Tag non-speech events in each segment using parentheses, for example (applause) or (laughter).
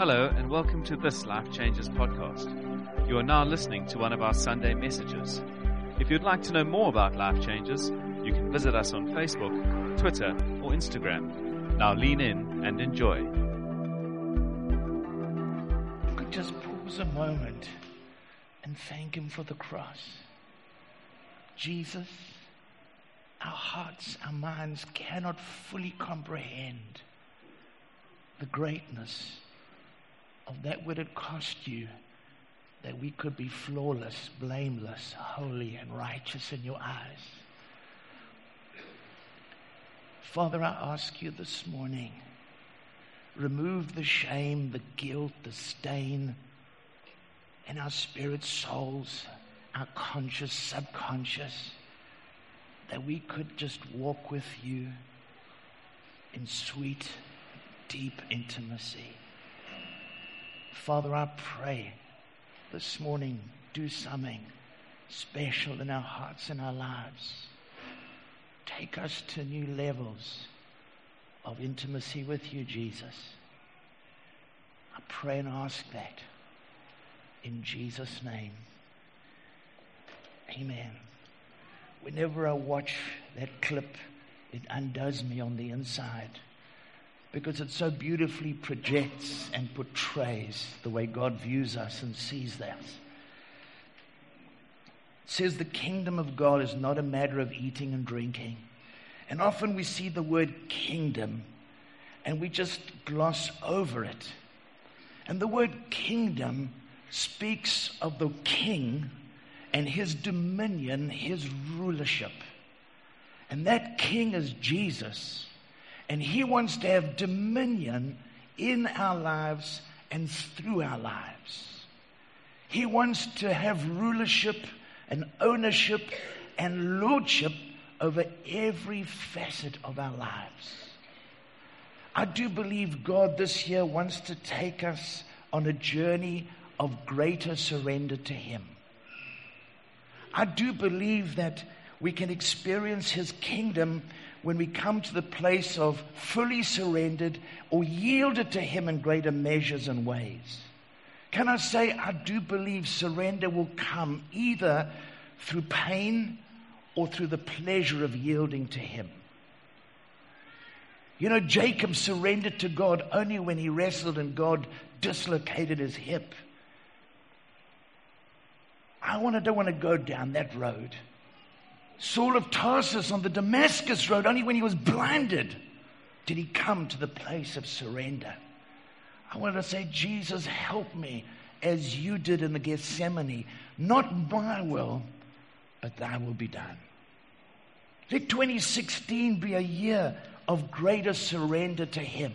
Hello, and welcome to this Life Changes podcast. You are now listening to one of our Sunday messages. If you'd like to know more about Life Changes, you can visit us on Facebook, Twitter, or Instagram. Now lean in and enjoy. could just pause a moment and thank Him for the cross. Jesus, our hearts, our minds cannot fully comprehend the greatness of that would it cost you that we could be flawless, blameless, holy, and righteous in your eyes. Father, I ask you this morning remove the shame, the guilt, the stain in our spirit souls, our conscious, subconscious, that we could just walk with you in sweet, deep intimacy. Father, I pray this morning, do something special in our hearts and our lives. Take us to new levels of intimacy with you, Jesus. I pray and ask that in Jesus' name. Amen. Whenever I watch that clip, it undoes me on the inside because it so beautifully projects and portrays the way God views us and sees that. It says the kingdom of God is not a matter of eating and drinking. And often we see the word kingdom and we just gloss over it. And the word kingdom speaks of the king and his dominion, his rulership. And that king is Jesus. And he wants to have dominion in our lives and through our lives. He wants to have rulership and ownership and lordship over every facet of our lives. I do believe God this year wants to take us on a journey of greater surrender to Him. I do believe that we can experience His kingdom when we come to the place of fully surrendered or yielded to Him in greater measures and ways. Can I say, I do believe surrender will come either through pain or through the pleasure of yielding to Him. You know, Jacob surrendered to God only when he wrestled and God dislocated his hip. I want to, don't want to go down that road. Saul of Tarsus on the Damascus road, only when he was blinded did he come to the place of surrender. I want to say, Jesus, help me as you did in the Gethsemane. Not my will, but thy will be done. Let 2016 be a year of greater surrender to Him.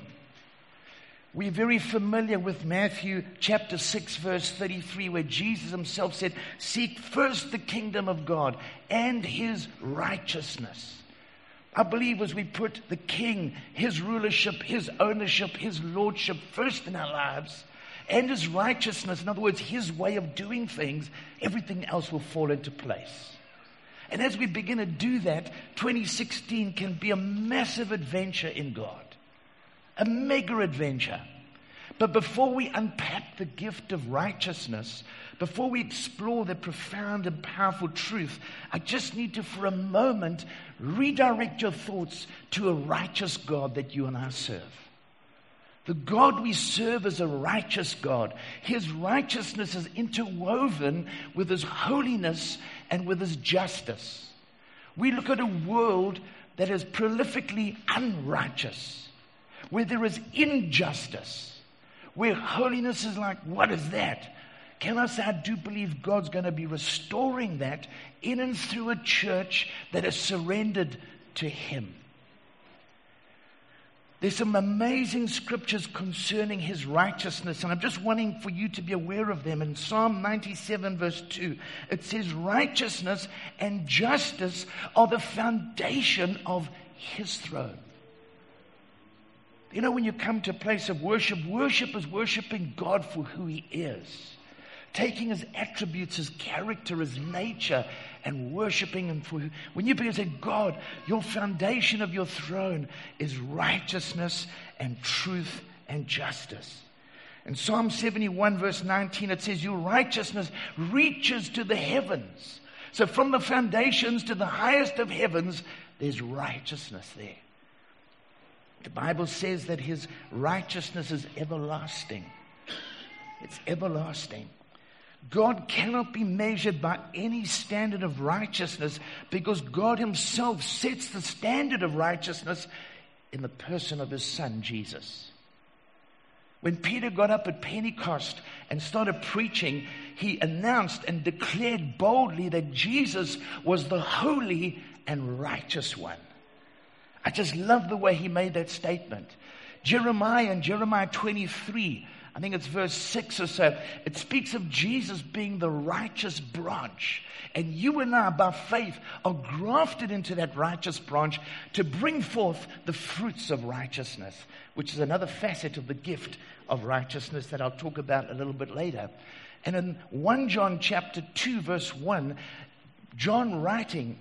We're very familiar with Matthew chapter 6, verse 33, where Jesus himself said, Seek first the kingdom of God and his righteousness. I believe as we put the king, his rulership, his ownership, his lordship first in our lives, and his righteousness, in other words, his way of doing things, everything else will fall into place. And as we begin to do that, 2016 can be a massive adventure in God a mega adventure. But before we unpack the gift of righteousness, before we explore the profound and powerful truth, I just need to, for a moment, redirect your thoughts to a righteous God that you and I serve. The God we serve is a righteous God. His righteousness is interwoven with His holiness and with His justice. We look at a world that is prolifically unrighteous where there is injustice, where holiness is like, what is that? Can I say, I do believe God's going to be restoring that in and through a church that is surrendered to Him. There's some amazing scriptures concerning his righteousness, and I'm just wanting for you to be aware of them. In Psalm 97, verse 2, it says, Righteousness and justice are the foundation of his throne. You know, when you come to a place of worship, worship is worshiping God for who He is, taking His attributes, His character, His nature, and worshiping Him for who. When you begin to say, God, your foundation of your throne is righteousness and truth and justice. In Psalm 71, verse 19, it says, Your righteousness reaches to the heavens. So from the foundations to the highest of heavens, there's righteousness there. The Bible says that his righteousness is everlasting. It's everlasting. God cannot be measured by any standard of righteousness because God Himself sets the standard of righteousness in the person of His Son, Jesus. When Peter got up at Pentecost and started preaching, he announced and declared boldly that Jesus was the holy and righteous one. I just love the way he made that statement. Jeremiah in Jeremiah 23 I think it's verse 6 or so. It speaks of Jesus being the righteous branch. And you and I, by faith, are grafted into that righteous branch to bring forth the fruits of righteousness, which is another facet of the gift of righteousness that I'll talk about a little bit later. And in 1 John chapter 2, verse 1, John writing,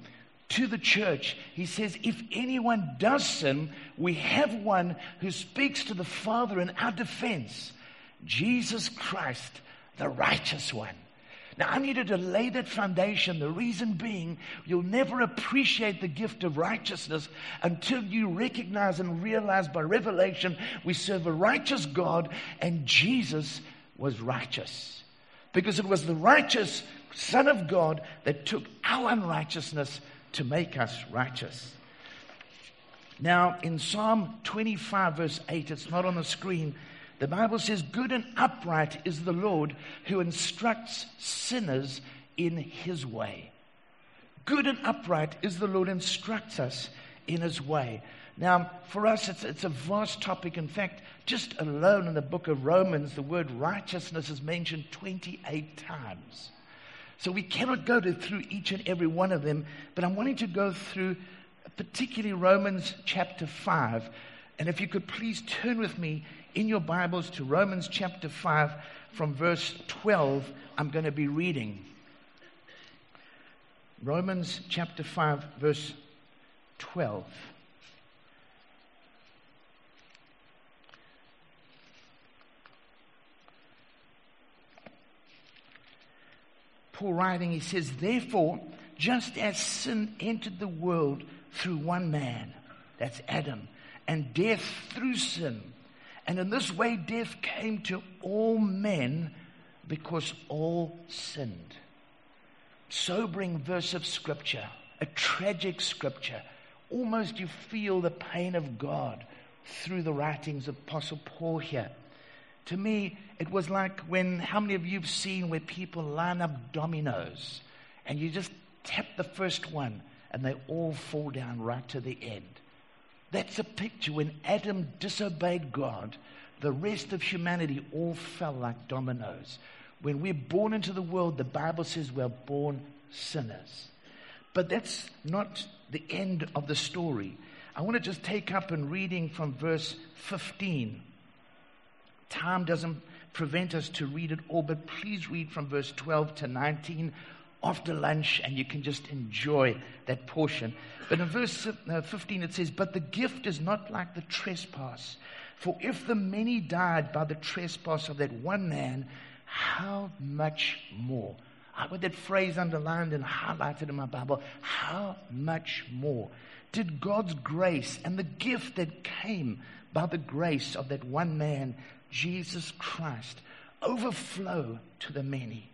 to the church, he says, If anyone does sin, we have one who speaks to the Father in our defense. Jesus Christ, the righteous one. Now, I needed to lay that foundation. The reason being, you'll never appreciate the gift of righteousness until you recognize and realize by revelation we serve a righteous God and Jesus was righteous. Because it was the righteous Son of God that took our unrighteousness to make us righteous. Now, in Psalm 25, verse 8, it's not on the screen. The Bible says, Good and upright is the Lord who instructs sinners in his way. Good and upright is the Lord instructs us in his way. Now, for us, it's, it's a vast topic. In fact, just alone in the book of Romans, the word righteousness is mentioned 28 times. So we cannot go to, through each and every one of them, but I'm wanting to go through particularly Romans chapter 5. And if you could please turn with me in your Bibles to Romans chapter 5 from verse 12, I'm going to be reading. Romans chapter 5, verse 12. Paul writing, he says, Therefore, just as sin entered the world through one man, that's Adam, and death through sin, and in this way, death came to all men because all sinned. Sobering verse of scripture, a tragic scripture. Almost you feel the pain of God through the writings of Apostle Paul here. To me, it was like when, how many of you have seen where people line up dominoes and you just tap the first one and they all fall down right to the end? That's a picture when Adam disobeyed God, the rest of humanity all fell like dominoes. When we're born into the world, the Bible says we're born sinners. But that's not the end of the story. I want to just take up and reading from verse 15. Time doesn't prevent us to read it all, but please read from verse 12 to 19 after lunch and you can just enjoy that portion. But in verse uh, 15 it says, But the gift is not like the trespass. For if the many died by the trespass of that one man, how much more? I put that phrase underlined and highlighted in my Bible. How much more did God's grace and the gift that came by the grace of that one man, Jesus Christ, overflow to the many?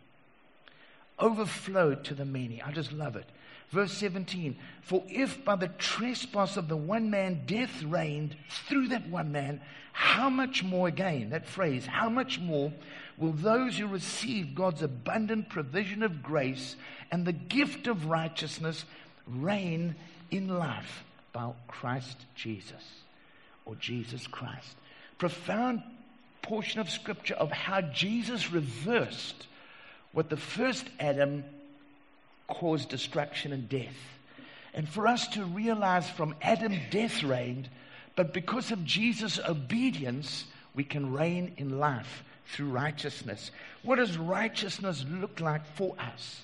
Overflow to the many. I just love it. Verse 17 For if by the trespass of the one man death reigned through that one man, how much more again, that phrase, how much more will those who receive God's abundant provision of grace and the gift of righteousness reign in life by Christ Jesus or Jesus Christ? Profound portion of scripture of how Jesus reversed what the first Adam caused destruction and death. And for us to realize from Adam, death reigned, but because of Jesus' obedience, we can reign in life through righteousness. What does righteousness look like for us?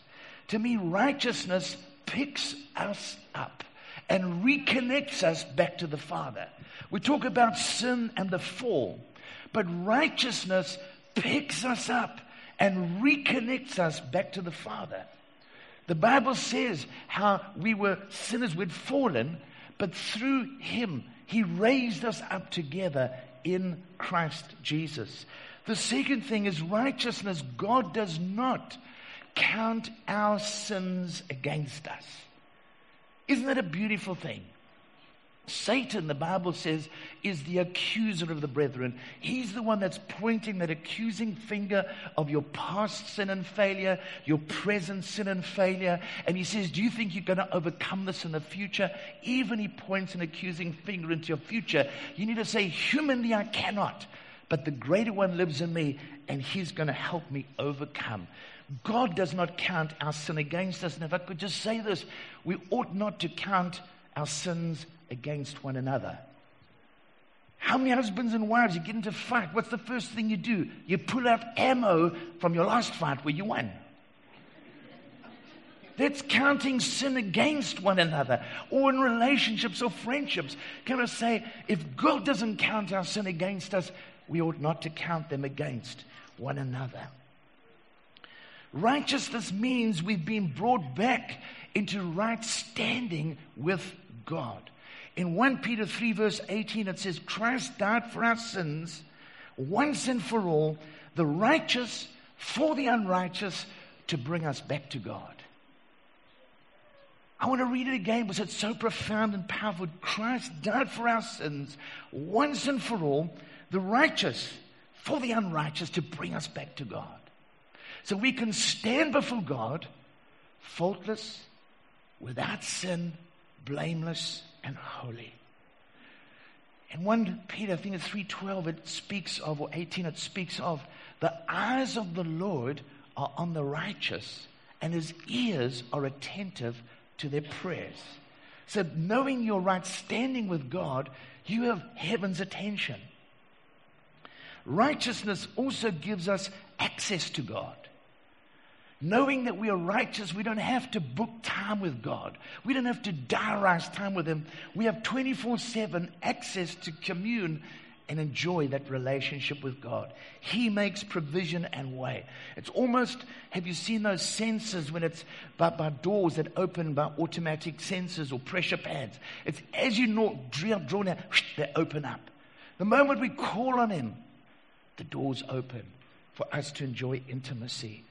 To me, righteousness picks us up and reconnects us back to the Father. We talk about sin and the fall, but righteousness picks us up and reconnects us back to the Father. The Bible says how we were sinners, we'd fallen, but through Him, He raised us up together in Christ Jesus. The second thing is righteousness. God does not count our sins against us. Isn't that a beautiful thing? Satan, the Bible says, is the accuser of the brethren. He's the one that's pointing that accusing finger of your past sin and failure, your present sin and failure. And he says, Do you think you're going to overcome this in the future? Even he points an accusing finger into your future. You need to say, Humanly, I cannot. But the greater one lives in me, and he's going to help me overcome. God does not count our sin against us. And if I could just say this, we ought not to count our sins against one another. How many husbands and wives you get into fight? What's the first thing you do? You pull out ammo from your last fight where you won. That's counting sin against one another, or in relationships or friendships. Can I say, if God doesn't count our sin against us, we ought not to count them against one another. Righteousness means we've been brought back into right standing with God. In 1 Peter 3, verse 18, it says, Christ died for our sins once and for all, the righteous for the unrighteous, to bring us back to God. I want to read it again because it's so profound and powerful. Christ died for our sins once and for all, the righteous for the unrighteous, to bring us back to God. So we can stand before God faultless, without sin, blameless, and holy. In 1 Peter, I think it's 3.12, it speaks of, or 18, it speaks of, the eyes of the Lord are on the righteous, and his ears are attentive to their prayers. So knowing your right standing with God, you have heaven's attention. Righteousness also gives us access to God. Knowing that we are righteous, we don't have to book time with God. We don't have to diarize time with Him. We have 24 7 access to commune and enjoy that relationship with God. He makes provision and way. It's almost, have you seen those sensors when it's by, by doors that open by automatic sensors or pressure pads? It's as you know, draw, down, they open up. The moment we call on Him, the doors open for us to enjoy intimacy.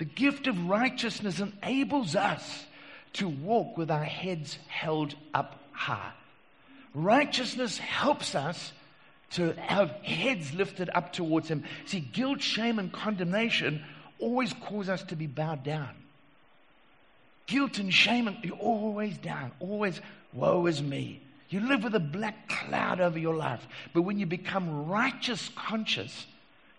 The gift of righteousness enables us to walk with our heads held up high. Righteousness helps us to have heads lifted up towards Him. See, guilt, shame, and condemnation always cause us to be bowed down. Guilt and shame, you're always down, always, woe is me. You live with a black cloud over your life. But when you become righteous conscious,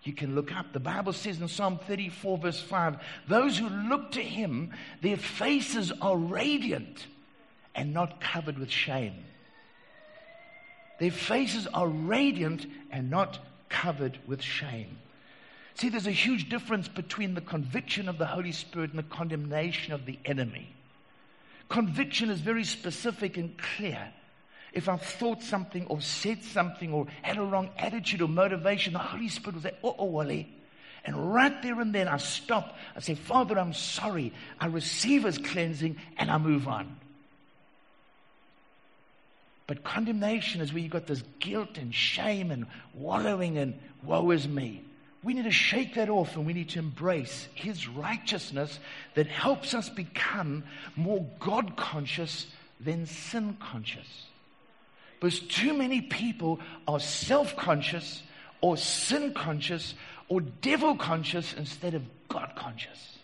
you can look up. The Bible says in Psalm 34, verse 5 those who look to him, their faces are radiant and not covered with shame. Their faces are radiant and not covered with shame. See, there's a huge difference between the conviction of the Holy Spirit and the condemnation of the enemy. Conviction is very specific and clear if I've thought something or said something or had a wrong attitude or motivation, the Holy Spirit will say, oh, oh, Wally. And right there and then I stop. I say, Father, I'm sorry. I receive his cleansing and I move on. But condemnation is where you've got this guilt and shame and wallowing and woe is me. We need to shake that off and we need to embrace his righteousness that helps us become more God conscious than sin conscious. Because too many people are self conscious or sin conscious or devil conscious instead of God conscious.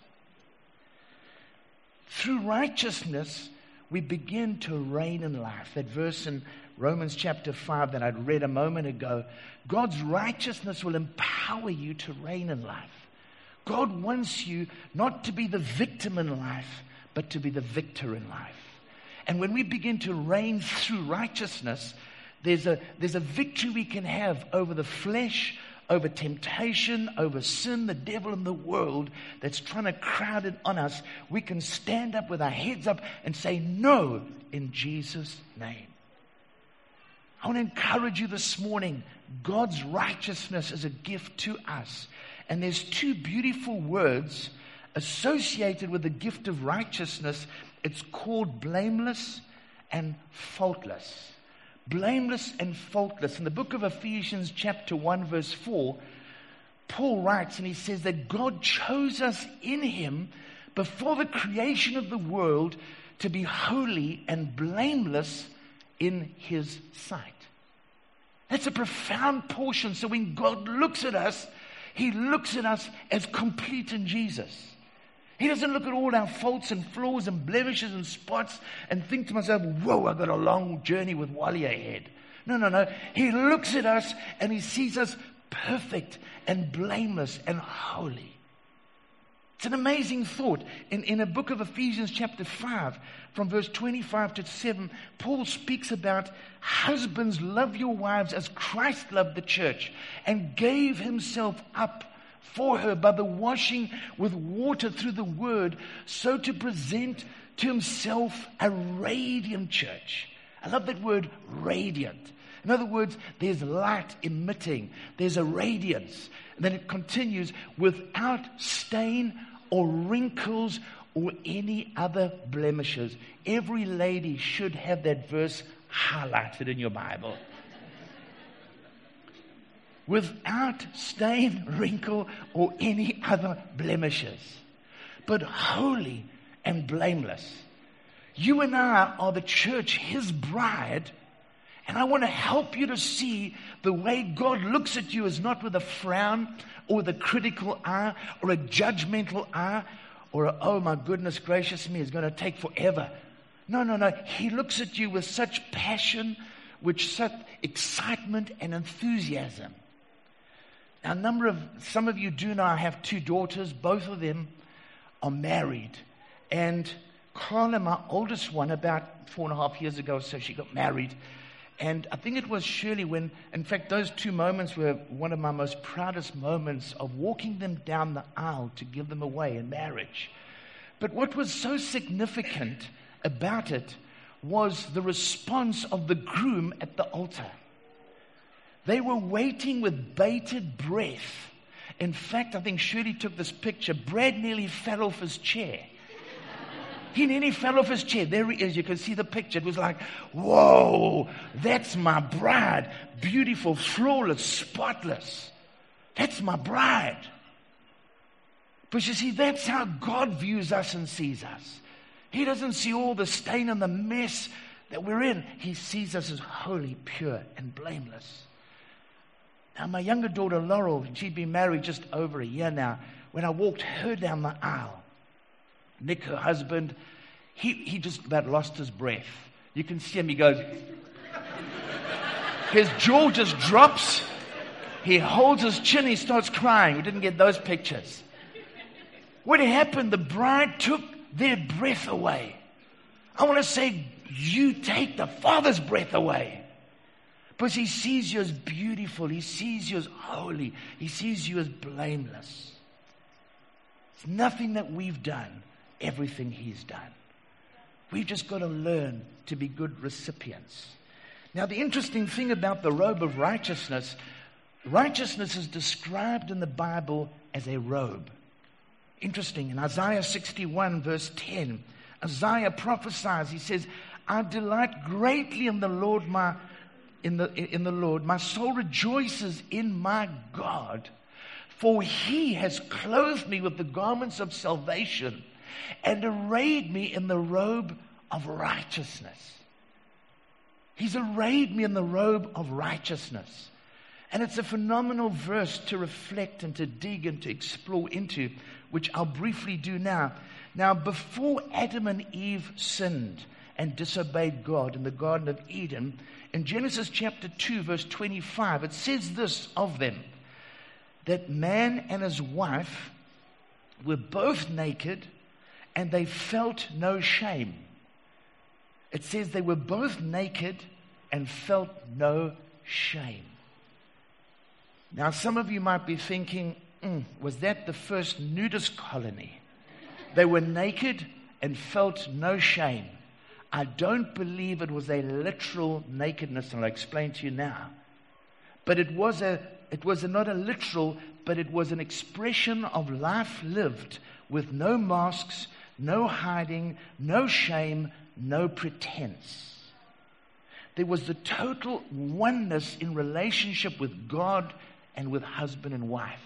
Through righteousness, we begin to reign in life. That verse in Romans chapter 5 that I'd read a moment ago God's righteousness will empower you to reign in life. God wants you not to be the victim in life, but to be the victor in life. And when we begin to reign through righteousness, there's a, there's a victory we can have over the flesh, over temptation, over sin, the devil, and the world that's trying to crowd it on us. We can stand up with our heads up and say, No, in Jesus' name. I want to encourage you this morning God's righteousness is a gift to us. And there's two beautiful words associated with the gift of righteousness. It's called blameless and faultless. Blameless and faultless. In the book of Ephesians, chapter 1, verse 4, Paul writes and he says that God chose us in him before the creation of the world to be holy and blameless in his sight. That's a profound portion. So when God looks at us, he looks at us as complete in Jesus. He doesn't look at all our faults and flaws and blemishes and spots and think to myself, whoa, I've got a long journey with Wally ahead. No, no, no. He looks at us and he sees us perfect and blameless and holy. It's an amazing thought. In, in a book of Ephesians, chapter 5, from verse 25 to 7, Paul speaks about husbands love your wives as Christ loved the church and gave himself up for her by the washing with water through the word, so to present to himself a radiant church. I love that word radiant. In other words, there's light emitting, there's a radiance. And then it continues without stain or wrinkles or any other blemishes. Every lady should have that verse highlighted in your Bible without stain, wrinkle, or any other blemishes, but holy and blameless. You and I are the church, His bride, and I want to help you to see the way God looks at you is not with a frown or the critical eye or a judgmental eye or a, oh my goodness gracious me, it's going to take forever. No, no, no. He looks at you with such passion, with such excitement and enthusiasm. A number of, some of you do know I have two daughters. Both of them are married. And Carla, my oldest one, about four and a half years ago so, she got married. And I think it was Shirley when, in fact, those two moments were one of my most proudest moments of walking them down the aisle to give them away in marriage. But what was so significant about it was the response of the groom at the altar. They were waiting with bated breath. In fact, I think Shirley took this picture. Brad nearly fell off his chair. He nearly fell off his chair. There he is. You can see the picture. It was like, whoa, that's my bride. Beautiful, flawless, spotless. That's my bride. But you see, that's how God views us and sees us. He doesn't see all the stain and the mess that we're in. He sees us as holy, pure, and blameless. Now, my younger daughter Laurel, she'd been married just over a year now. When I walked her down the aisle, Nick, her husband, he, he just about lost his breath. You can see him, he goes, (laughs) his jaw just drops. He holds his chin, he starts crying. We didn't get those pictures. What happened? The bride took their breath away. I want to say, you take the Father's breath away. Because he sees you as beautiful. He sees you as holy. He sees you as blameless. It's nothing that we've done, everything he's done. We've just got to learn to be good recipients. Now, the interesting thing about the robe of righteousness, righteousness is described in the Bible as a robe. Interesting. In Isaiah 61, verse 10, Isaiah prophesies, he says, I delight greatly in the Lord my in the, in the Lord. My soul rejoices in my God, for he has clothed me with the garments of salvation and arrayed me in the robe of righteousness. He's arrayed me in the robe of righteousness. And it's a phenomenal verse to reflect and to dig and to explore into, which I'll briefly do now. Now, before Adam and Eve sinned and disobeyed God in the Garden of Eden, in Genesis chapter 2, verse 25, it says this of them that man and his wife were both naked and they felt no shame. It says they were both naked and felt no shame. Now, some of you might be thinking, mm, was that the first nudist colony? They were naked and felt no shame. I don't believe it was a literal nakedness, and I'll explain to you now. but it was a it was a, not a literal, but it was an expression of life lived with no masks, no hiding, no shame, no pretense. There was the total oneness in relationship with God and with husband and wife.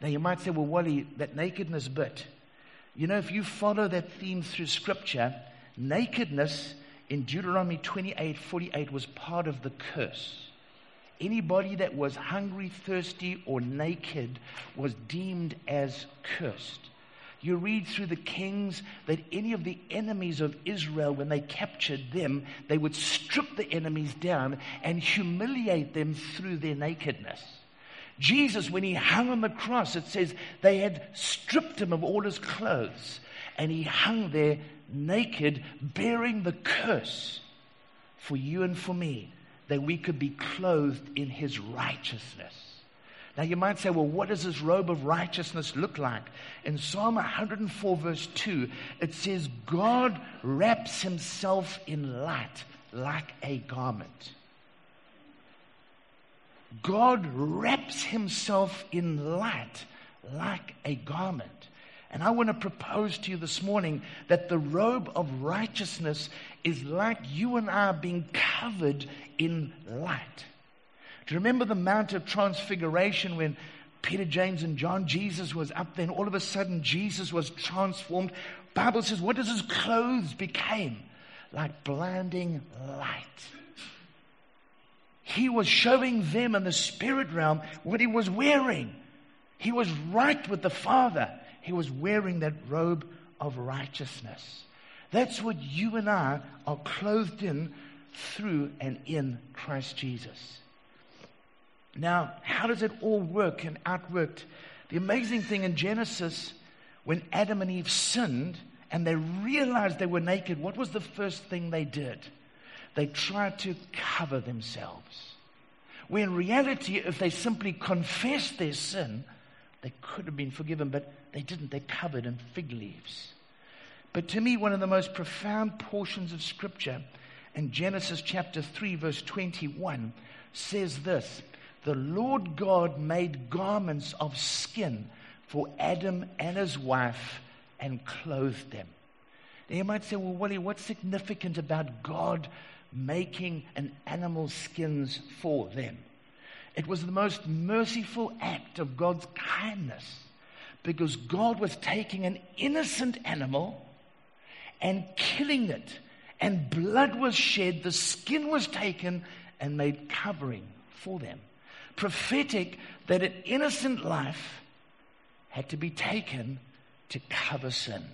Now you might say, well, Wally, that nakedness bit. You know, if you follow that theme through scripture, nakedness in Deuteronomy 28 48 was part of the curse. Anybody that was hungry, thirsty, or naked was deemed as cursed. You read through the kings that any of the enemies of Israel, when they captured them, they would strip the enemies down and humiliate them through their nakedness. Jesus, when he hung on the cross, it says they had stripped him of all his clothes and he hung there naked, bearing the curse for you and for me, that we could be clothed in his righteousness. Now you might say, well, what does this robe of righteousness look like? In Psalm 104, verse 2, it says, God wraps himself in light like a garment. God wraps himself in light like a garment. And I want to propose to you this morning that the robe of righteousness is like you and I being covered in light. Do you remember the Mount of Transfiguration when Peter, James, and John, Jesus was up there, and all of a sudden Jesus was transformed? Bible says, what does his clothes became? Like blinding light. He was showing them in the spirit realm what he was wearing. He was right with the Father. He was wearing that robe of righteousness. That's what you and I are clothed in through and in Christ Jesus. Now, how does it all work and outworked? The amazing thing in Genesis, when Adam and Eve sinned and they realized they were naked, what was the first thing they did? They tried to cover themselves. When in reality, if they simply confessed their sin, they could have been forgiven, but they didn't. They covered in fig leaves. But to me, one of the most profound portions of Scripture in Genesis chapter 3, verse 21 says this The Lord God made garments of skin for Adam and his wife and clothed them. Now you might say, well, Willie, what's significant about God making an animal's skins for them? It was the most merciful act of God's kindness because God was taking an innocent animal and killing it, and blood was shed, the skin was taken and made covering for them. Prophetic that an innocent life had to be taken to cover sin.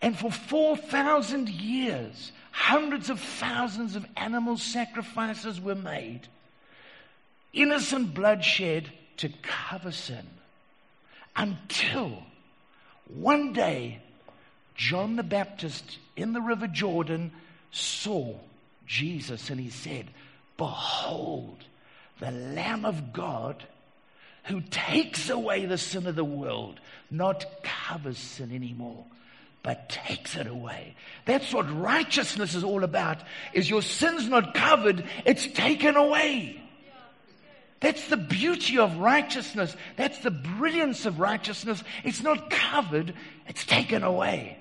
And for 4,000 years, hundreds of thousands of animal sacrifices were made innocent bloodshed to cover sin. Until one day, John the Baptist in the River Jordan saw Jesus and he said, Behold, the Lamb of God who takes away the sin of the world, not covers sin anymore, but takes it away. That's what righteousness is all about, is your sin's not covered, it's taken away. That's the beauty of righteousness. That's the brilliance of righteousness. It's not covered, it's taken away.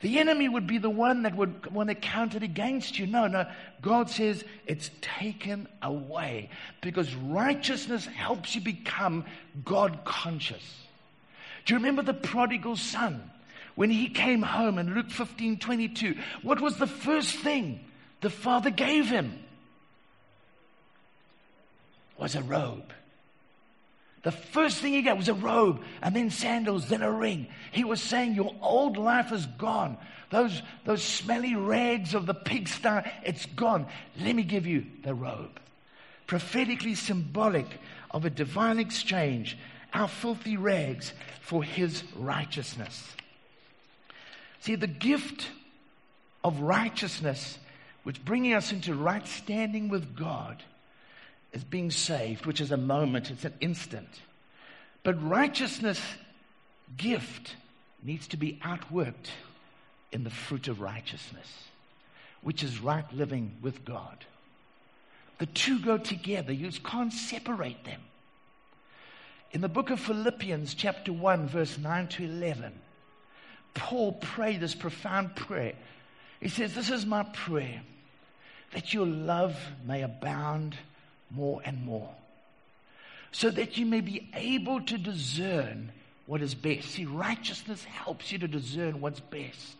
The enemy would be the one that would want to count it against you. No, no. God says it's taken away because righteousness helps you become God conscious. Do you remember the prodigal son? When he came home in Luke 15 22, what was the first thing the father gave him? Was a robe. The first thing he got was a robe and then sandals, then a ring. He was saying, Your old life is gone. Those, those smelly rags of the pigsty, it's gone. Let me give you the robe. Prophetically symbolic of a divine exchange, our filthy rags for his righteousness. See, the gift of righteousness, which bringing us into right standing with God, is being saved, which is a moment, it's an instant. But righteousness gift needs to be outworked in the fruit of righteousness, which is right living with God. The two go together. You can't separate them. In the book of Philippians, chapter 1, verse 9 to 11, Paul prayed this profound prayer. He says, This is my prayer, that your love may abound more and more, so that you may be able to discern what is best. See, righteousness helps you to discern what's best.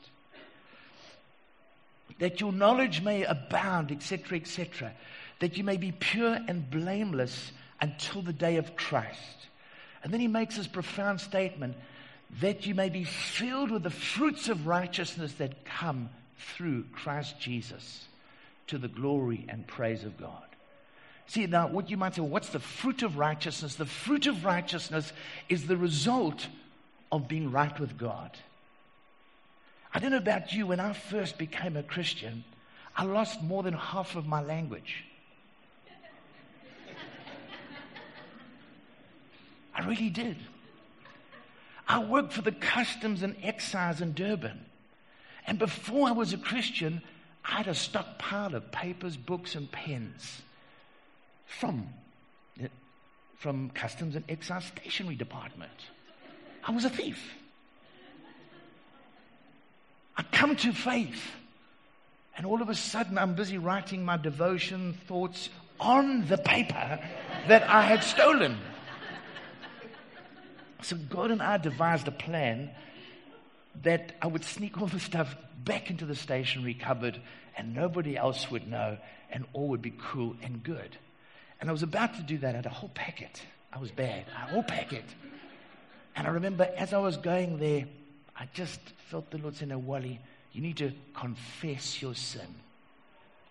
That your knowledge may abound, etc., etc. That you may be pure and blameless until the day of Christ. And then he makes this profound statement that you may be filled with the fruits of righteousness that come through Christ Jesus to the glory and praise of God. See, now, what you might say, well, what's the fruit of righteousness? The fruit of righteousness is the result of being right with God. I don't know about you, when I first became a Christian, I lost more than half of my language. I really did. I worked for the customs and excise in Durban. And before I was a Christian, I had a stockpile of papers, books, and pens from, eh, from customs and excise stationery department. I was a thief. I come to faith. And all of a sudden, I'm busy writing my devotion thoughts on the paper that I had stolen. So God and I devised a plan that I would sneak all the stuff back into the stationery cupboard and nobody else would know and all would be cool and good. And I was about to do that. I had a whole oh, packet. I was bad. A whole oh, packet. And I remember as I was going there, I just felt the Lord saying, no, Wally, you need to confess your sin.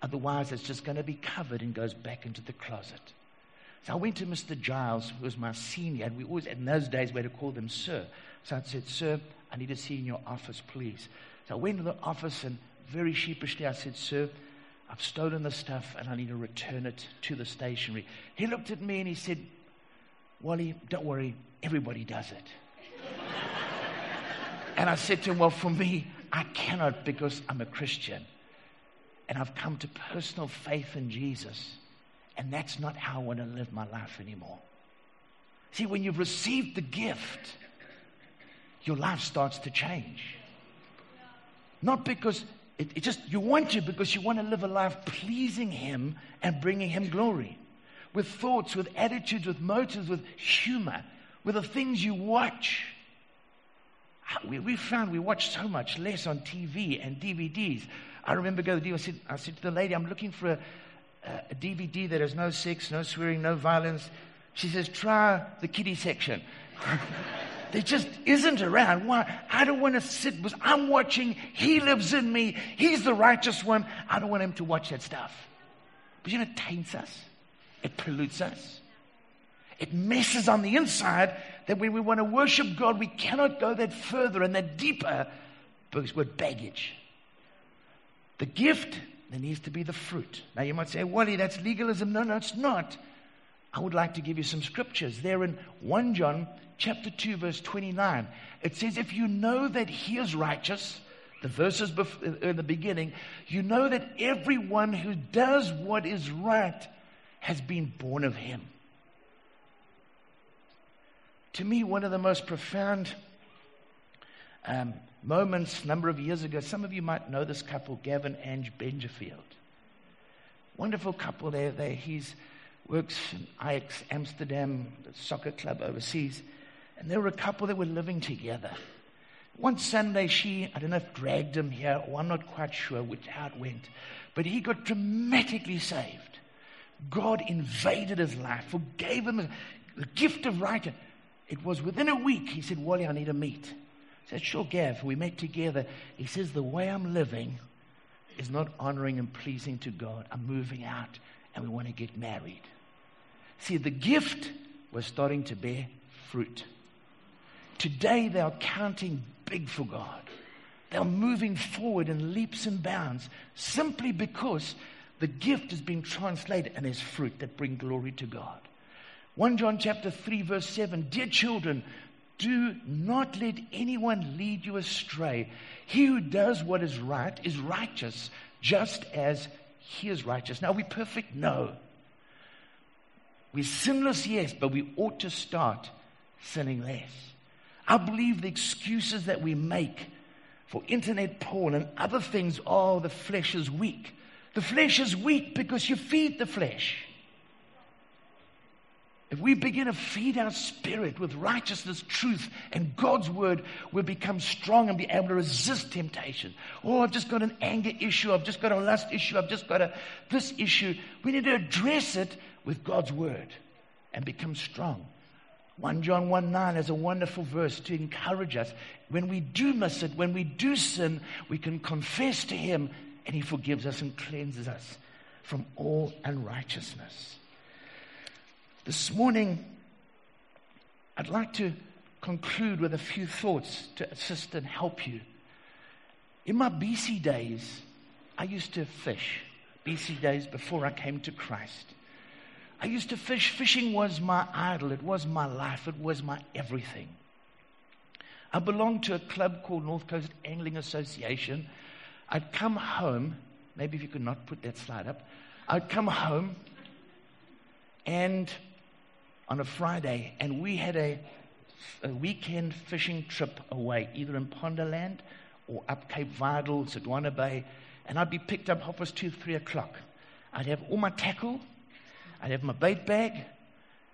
Otherwise, it's just going to be covered and goes back into the closet. So I went to Mr. Giles, who was my senior, and we always, in those days, we had to call them sir. So I said, Sir, I need to see you in your office, please. So I went to the office, and very sheepishly I said, Sir, I've stolen the stuff and I need to return it to the stationery. He looked at me and he said, Wally, don't worry, everybody does it. (laughs) and I said to him, Well, for me, I cannot because I'm a Christian. And I've come to personal faith in Jesus. And that's not how I want to live my life anymore. See, when you've received the gift, your life starts to change. Not because it, it, just, you want to because you want to live a life pleasing Him and bringing Him glory. With thoughts, with attitudes, with motives, with humor, with the things you watch. Ah, we, we found we watch so much less on TV and DVDs. I remember going to the I said, I said to the lady, I'm looking for a, a DVD that has no sex, no swearing, no violence. She says, try the kiddie section. (laughs) there just isn't around. Why? I don't want to sit I'm watching. He lives in me. He's the righteous one. I don't want him to watch that stuff. But you know, it taints us. It pollutes us. It messes on the inside that when we want to worship God, we cannot go that further and that deeper because we're baggage. The gift there needs to be the fruit. Now you might say, Wally, that's legalism. No, no, it's not. I would like to give you some scriptures. There in 1 John chapter 2, verse 29, it says, If you know that he is righteous, the verses in the beginning, you know that everyone who does what is right has been born of him. To me, one of the most profound um, moments a number of years ago. Some of you might know this couple, Gavin and Benjafield. Wonderful couple there. They, he's works in Ajax Amsterdam, the soccer club overseas. And they were a couple that were living together. One Sunday, she, I don't know if dragged him here, or I'm not quite sure which, how it went, but he got dramatically saved. God invaded his life, forgave him the gift of right. It was within a week, he said, Wally, I need a meet. I said, Sure, Gav. We met together. He says, The way I'm living is not honoring and pleasing to God. I'm moving out and we want to get married. See, the gift was starting to bear fruit. Today they are counting big for God. They're moving forward in leaps and bounds simply because the gift is being translated and is fruit that bring glory to God. 1 John chapter 3 verse 7 Dear children, do not let anyone lead you astray. He who does what is right is righteous, just as he is righteous. Now, are we perfect? No. We're sinless, yes, but we ought to start sinning less. I believe the excuses that we make for internet porn and other things, oh, the flesh is weak. The flesh is weak because you feed the flesh. If we begin to feed our spirit with righteousness, truth, and God's word, we'll become strong and be able to resist temptation. Oh, I've just got an anger issue. I've just got a lust issue. I've just got a this issue. We need to address it with God's word and become strong. 1 John 1 9 is a wonderful verse to encourage us. When we do miss it, when we do sin, we can confess to Him and He forgives us and cleanses us from all unrighteousness. This morning, I'd like to conclude with a few thoughts to assist and help you. In my BC days, I used to fish. BC days before I came to Christ. I used to fish. Fishing was my idol. It was my life. It was my everything. I belonged to a club called North Coast Angling Association. I'd come home. Maybe if you could not put that slide up. I'd come home and on a Friday, and we had a, a weekend fishing trip away, either in Pondoland or up Cape Vidal, Sodwana Bay, and I'd be picked up half past two, three o'clock. I'd have all my tackle, I'd have my bait bag,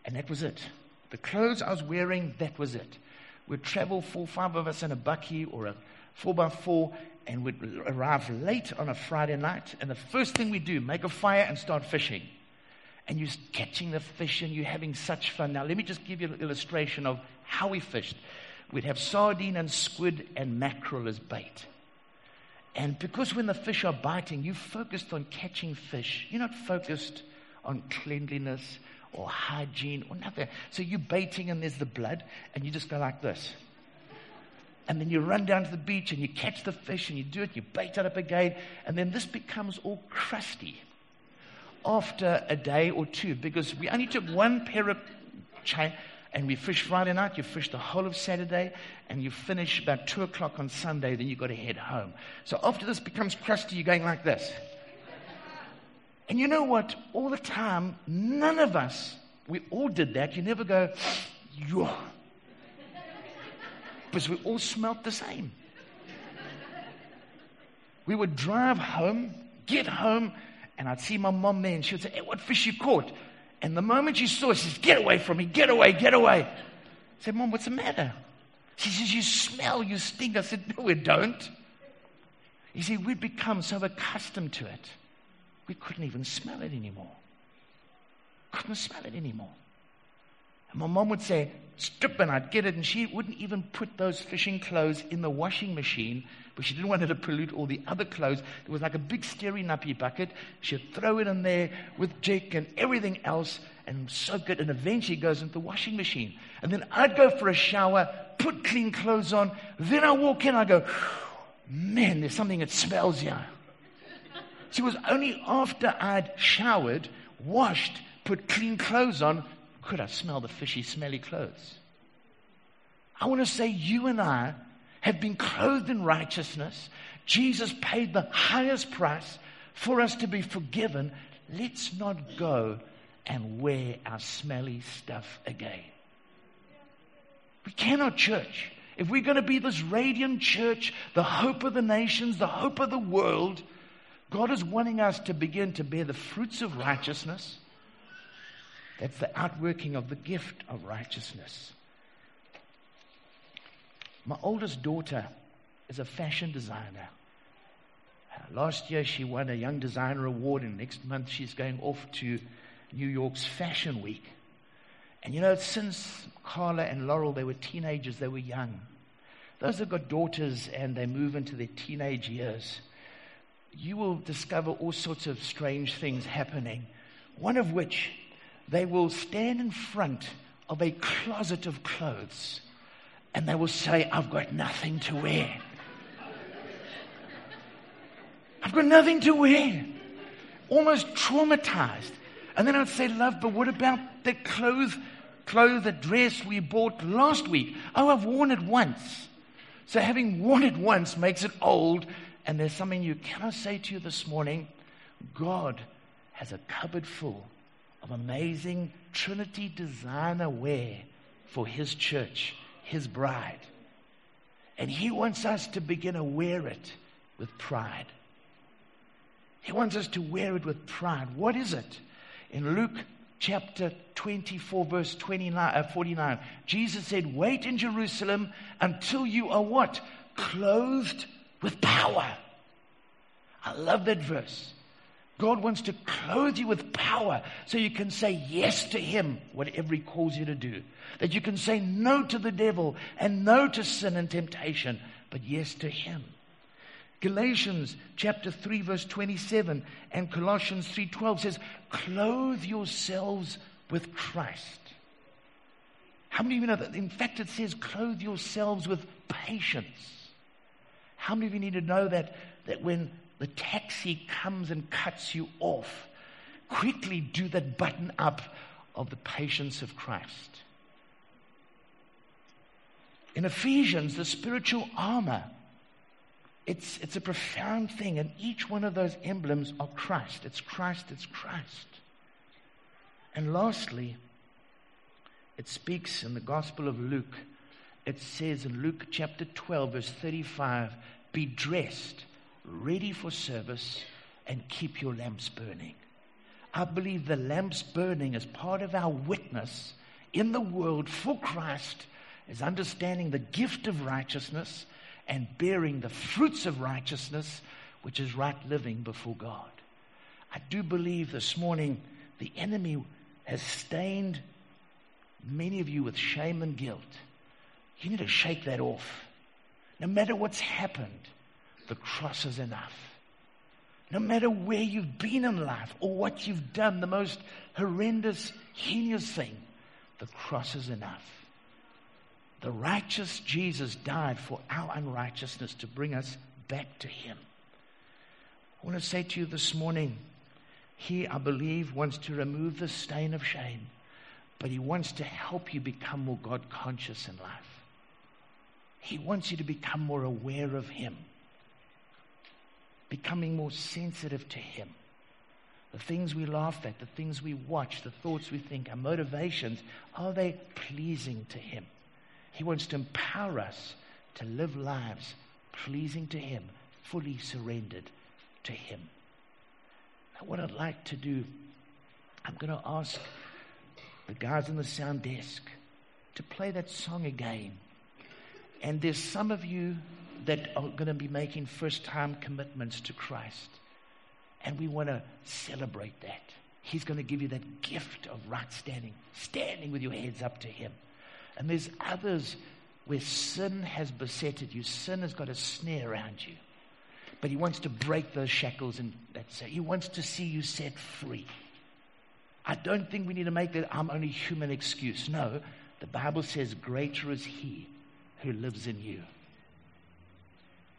and that was it. The clothes I was wearing, that was it. We'd travel four, five of us in a bakkie or a four by four, and we'd arrive late on a Friday night. And the first thing we do, make a fire and start fishing. And you're catching the fish and you're having such fun. Now, let me just give you an illustration of how we fished. We'd have sardine and squid and mackerel as bait. And because when the fish are biting, you're focused on catching fish. You're not focused on cleanliness or hygiene or nothing. So you're baiting and there's the blood, and you just go like this. And then you run down to the beach and you catch the fish and you do it, you bait it up again, and then this becomes all crusty after a day or two because we only took one pair of chain and we fish Friday night, you fish the whole of Saturday, and you finish about 2 o'clock on Sunday, then you've got to head home. So after this becomes crusty, you're going like this. And you know what? All the time, none of us, we all did that. You never go, yo. Because we all smelt the same. We would drive home, get home, and I'd see my mom there, and she would say, Hey, what fish you caught? And the moment she saw it, she says, Get away from me, get away, get away. I said, Mom, what's the matter? She says, You smell, you stink. I said, No, we don't. You see, we'd become so accustomed to it we couldn't even smell it anymore. Couldn't smell it anymore. And my mom would say, strip, and I'd get it, and she wouldn't even put those fishing clothes in the washing machine, but she didn't want it to pollute all the other clothes. It was like a big steri nappy bucket. She'd throw it in there with Jik and everything else and soak it, and eventually it goes into the washing machine. And then I'd go for a shower, put clean clothes on, then I walk in, I go, man, there's something that smells here. See, it was only after I'd showered, washed, put clean clothes on, could I smell the fishy, smelly clothes. I want to say you and I have been clothed in righteousness. Jesus paid the highest price for us to be forgiven. Let's not go and wear our smelly stuff again. We cannot, church. If we're going to be this radiant church, the hope of the nations, the hope of the world, God is wanting us to begin to bear the fruits of righteousness. That's the outworking of the gift of righteousness. My oldest daughter is a fashion designer. Uh, last year she won a Young Designer Award, and next month she's going off to New York's Fashion Week. And you know, since Carla and Laurel, they were teenagers, they were young. Those have got daughters and they move into their teenage years you will discover all sorts of strange things happening. One of which, they will stand in front of a closet of clothes and they will say, I've got nothing to wear. I've got nothing to wear. Almost traumatized. And then I'd say, Love, but what about the clothes, clothes, the dress we bought last week? Oh, I've worn it once. So having worn it once makes it old and there's something you cannot say to you this morning God has a cupboard full of amazing Trinity designer wear for his church, his bride. And he wants us to begin to wear it with pride. He wants us to wear it with pride. What is it? In Luke chapter 24, verse 29, uh, 49, Jesus said, Wait in Jerusalem until you are what? Clothed with power. I love that verse. God wants to clothe you with power so you can say yes to Him, whatever He calls you to do. That you can say no to the devil and no to sin and temptation, but yes to Him. Galatians chapter 3 verse 27 and Colossians 3:12 says, "Clothe yourselves with Christ." How many of you know that? In fact, it says, "Clothe yourselves with patience." How many of you need to know that that when the taxi comes and cuts you off, quickly do that button up of the patience of Christ. In Ephesians, the spiritual armor, it's, it's a profound thing, and each one of those emblems are Christ. It's Christ, it's Christ. And lastly, it speaks in the Gospel of Luke. It says in Luke chapter 12, verse 35 be dressed ready for service, and keep your lamps burning. I believe the lamps burning as part of our witness in the world for Christ is understanding the gift of righteousness and bearing the fruits of righteousness, which is right living before God. I do believe this morning the enemy has stained many of you with shame and guilt. You need to shake that off. No matter what's happened, the cross is enough. No matter where you've been in life or what you've done, the most horrendous, heinous thing, the cross is enough. The righteous Jesus died for our unrighteousness to bring us back to Him. I want to say to you this morning, He, I believe, wants to remove the stain of shame, but He wants to help you become more God conscious in life. He wants you to become more aware of Him becoming more sensitive to Him. The things we laugh at, the things we watch, the thoughts we think, our motivations, are they pleasing to Him? He wants to empower us to live lives pleasing to Him, fully surrendered to Him. Now, what I'd like to do, I'm going to ask the guys in the sound desk to play that song again. And there's some of you that are going to be making first time commitments to Christ. And we want to celebrate that. He's going to give you that gift of right standing, standing with your heads up to Him. And there's others where sin has besetted you, sin has got a snare around you. But He wants to break those shackles and that's it. He wants to see you set free. I don't think we need to make that I'm only human excuse. No, the Bible says, Greater is He who lives in you.